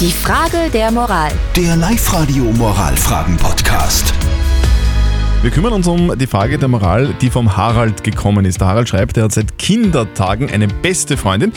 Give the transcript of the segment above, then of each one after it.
Die Frage der Moral. Der Live-Radio Moralfragen-Podcast. Wir kümmern uns um die Frage der Moral, die vom Harald gekommen ist. Der Harald schreibt, er hat seit Kindertagen eine beste Freundin.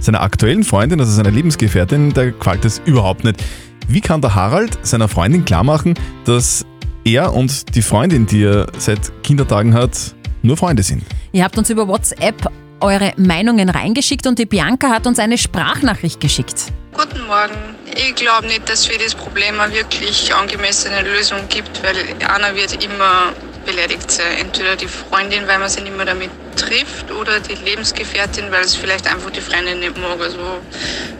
Seiner aktuellen Freundin, also seiner Lebensgefährtin, da gefällt es überhaupt nicht. Wie kann der Harald seiner Freundin klarmachen, dass er und die Freundin, die er seit Kindertagen hat, nur Freunde sind? Ihr habt uns über WhatsApp eure Meinungen reingeschickt und die Bianca hat uns eine Sprachnachricht geschickt. Guten Morgen. Ich glaube nicht, dass für das Problem eine wirklich angemessene Lösung gibt, weil einer wird immer beleidigt sein. Entweder die Freundin, weil man sie nicht mehr damit trifft, oder die Lebensgefährtin, weil es vielleicht einfach die Freundin nicht mag. Also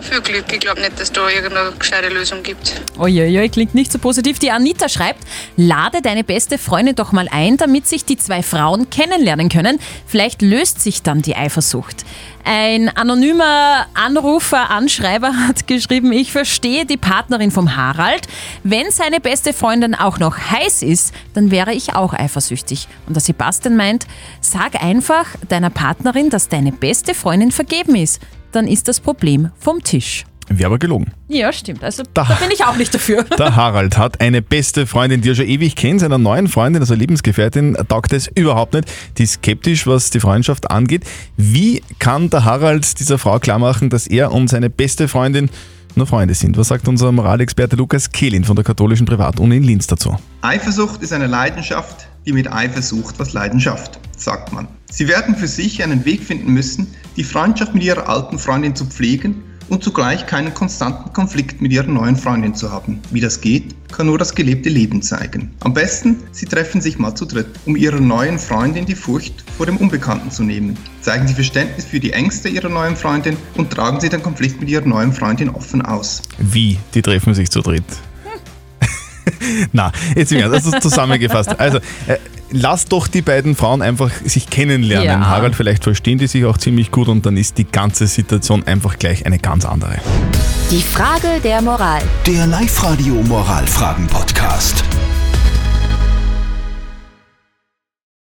viel Glück. Ich glaube nicht, dass da irgendeine gescheite Lösung gibt. Uiuiui, klingt nicht so positiv. Die Anita schreibt, lade deine beste Freundin doch mal ein, damit sich die zwei Frauen kennenlernen können. Vielleicht löst sich dann die Eifersucht. Ein anonymer Anrufer, Anschreiber hat geschrieben, ich verstehe die Partnerin vom Harald. Wenn seine beste Freundin auch noch heiß ist, dann wäre ich auch eifersüchtig. Und der Sebastian meint, sag einfach deiner Partnerin, dass deine beste Freundin vergeben ist. Dann ist das Problem vom Tisch. Wäre aber gelogen. Ja, stimmt. Also da, da bin ich auch nicht dafür. Der Harald hat eine beste Freundin, die er schon ewig kennt. Seiner neuen Freundin, also Lebensgefährtin, taugt es überhaupt nicht. Die ist skeptisch, was die Freundschaft angeht. Wie kann der Harald dieser Frau klar machen, dass er und seine beste Freundin nur Freunde sind? Was sagt unser Moralexperte Lukas Kehlin von der katholischen Privatuni in Linz dazu? Eifersucht ist eine Leidenschaft, die mit Eifer sucht, was Leidenschaft, sagt man. Sie werden für sich einen Weg finden müssen, die Freundschaft mit ihrer alten Freundin zu pflegen und zugleich keinen konstanten Konflikt mit ihrer neuen Freundin zu haben. Wie das geht, kann nur das gelebte Leben zeigen. Am besten, sie treffen sich mal zu dritt, um ihrer neuen Freundin die Furcht vor dem Unbekannten zu nehmen. Zeigen sie Verständnis für die Ängste ihrer neuen Freundin und tragen sie den Konflikt mit ihrer neuen Freundin offen aus. Wie? Die treffen sich zu dritt. Na, jetzt wieder, das ist zusammengefasst. Also, äh, lass doch die beiden Frauen einfach sich kennenlernen. Ja. Harald, vielleicht verstehen die sich auch ziemlich gut und dann ist die ganze Situation einfach gleich eine ganz andere. Die Frage der Moral. Der Live-Radio Moralfragen-Podcast.